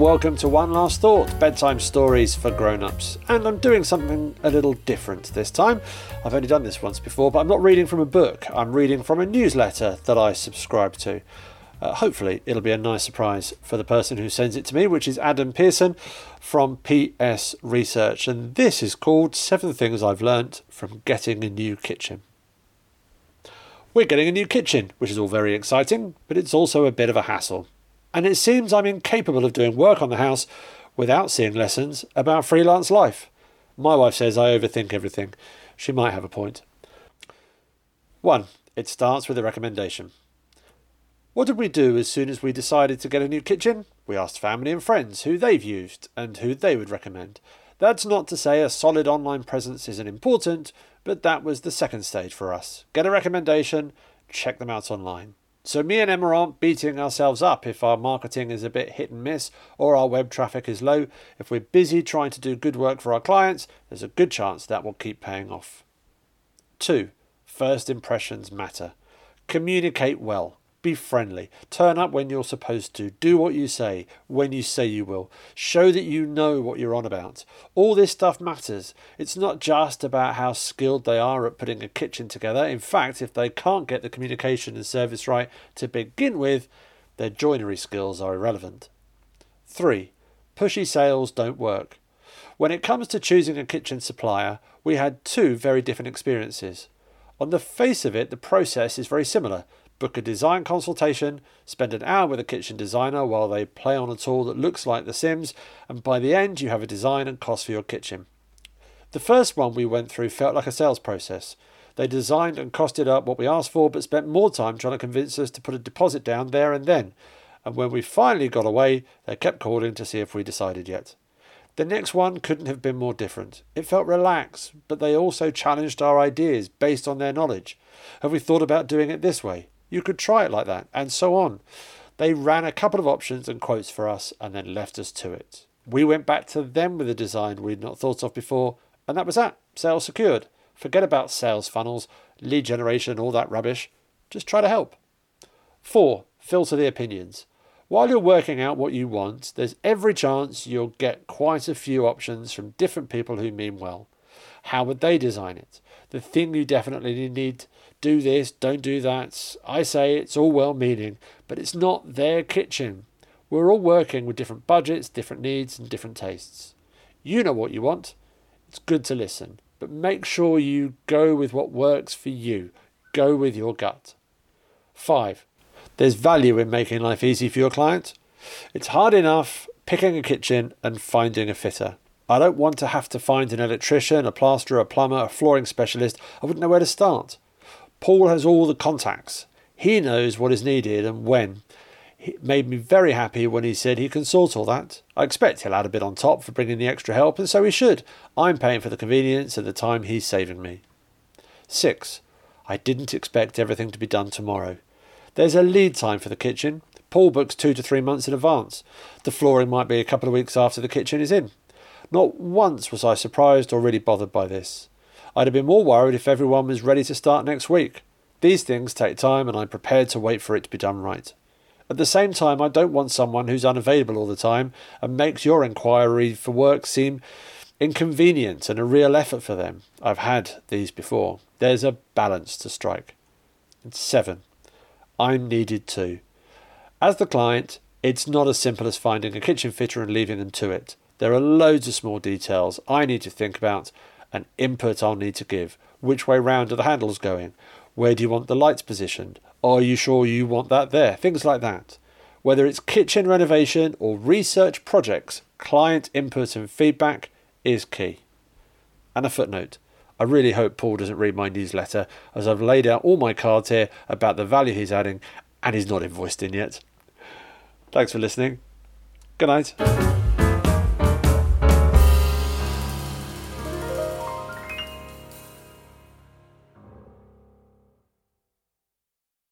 welcome to One Last Thought, bedtime stories for grown ups. And I'm doing something a little different this time. I've only done this once before, but I'm not reading from a book, I'm reading from a newsletter that I subscribe to. Uh, hopefully, it'll be a nice surprise for the person who sends it to me, which is Adam Pearson from PS Research. And this is called Seven Things I've Learnt from Getting a New Kitchen. We're getting a new kitchen, which is all very exciting, but it's also a bit of a hassle. And it seems I'm incapable of doing work on the house without seeing lessons about freelance life. My wife says I overthink everything. She might have a point. 1. It starts with a recommendation. What did we do as soon as we decided to get a new kitchen? We asked family and friends who they've used and who they would recommend. That's not to say a solid online presence isn't important, but that was the second stage for us. Get a recommendation, check them out online. So me and Emma aren't beating ourselves up if our marketing is a bit hit and miss or our web traffic is low. If we're busy trying to do good work for our clients, there's a good chance that will keep paying off. 2. First impressions matter. Communicate well. Be friendly. Turn up when you're supposed to. Do what you say when you say you will. Show that you know what you're on about. All this stuff matters. It's not just about how skilled they are at putting a kitchen together. In fact, if they can't get the communication and service right to begin with, their joinery skills are irrelevant. 3. Pushy sales don't work. When it comes to choosing a kitchen supplier, we had two very different experiences. On the face of it, the process is very similar book a design consultation, spend an hour with a kitchen designer while they play on a tool that looks like The Sims, and by the end, you have a design and cost for your kitchen. The first one we went through felt like a sales process. They designed and costed up what we asked for, but spent more time trying to convince us to put a deposit down there and then. And when we finally got away, they kept calling to see if we decided yet. The next one couldn't have been more different. It felt relaxed, but they also challenged our ideas based on their knowledge. Have we thought about doing it this way? You could try it like that, and so on. They ran a couple of options and quotes for us and then left us to it. We went back to them with a design we'd not thought of before, and that was that. Sales secured. Forget about sales funnels, lead generation, all that rubbish. Just try to help. 4. Filter the opinions. While you're working out what you want, there's every chance you'll get quite a few options from different people who mean well. How would they design it? The thing you definitely need do this, don't do that. I say it's all well meaning, but it's not their kitchen. We're all working with different budgets, different needs, and different tastes. You know what you want. It's good to listen, but make sure you go with what works for you. Go with your gut. 5. There's value in making life easy for your client. It's hard enough picking a kitchen and finding a fitter. I don't want to have to find an electrician, a plasterer, a plumber, a flooring specialist. I wouldn't know where to start. Paul has all the contacts. He knows what is needed and when. It made me very happy when he said he can sort all that. I expect he'll add a bit on top for bringing the extra help, and so he should. I'm paying for the convenience and the time he's saving me. 6. I didn't expect everything to be done tomorrow. There's a lead time for the kitchen. Paul books two to three months in advance. The flooring might be a couple of weeks after the kitchen is in. Not once was I surprised or really bothered by this. I'd have been more worried if everyone was ready to start next week. These things take time and I'm prepared to wait for it to be done right. At the same time, I don't want someone who's unavailable all the time and makes your inquiry for work seem inconvenient and a real effort for them. I've had these before. There's a balance to strike. And seven, I'm needed too. As the client, it's not as simple as finding a kitchen fitter and leaving them to it. There are loads of small details I need to think about and input I'll need to give. Which way round are the handles going? Where do you want the lights positioned? Are you sure you want that there? Things like that. Whether it's kitchen renovation or research projects, client input and feedback is key. And a footnote. I really hope Paul doesn't read my newsletter as I've laid out all my cards here about the value he's adding and he's not invoiced in yet. Thanks for listening. Good night.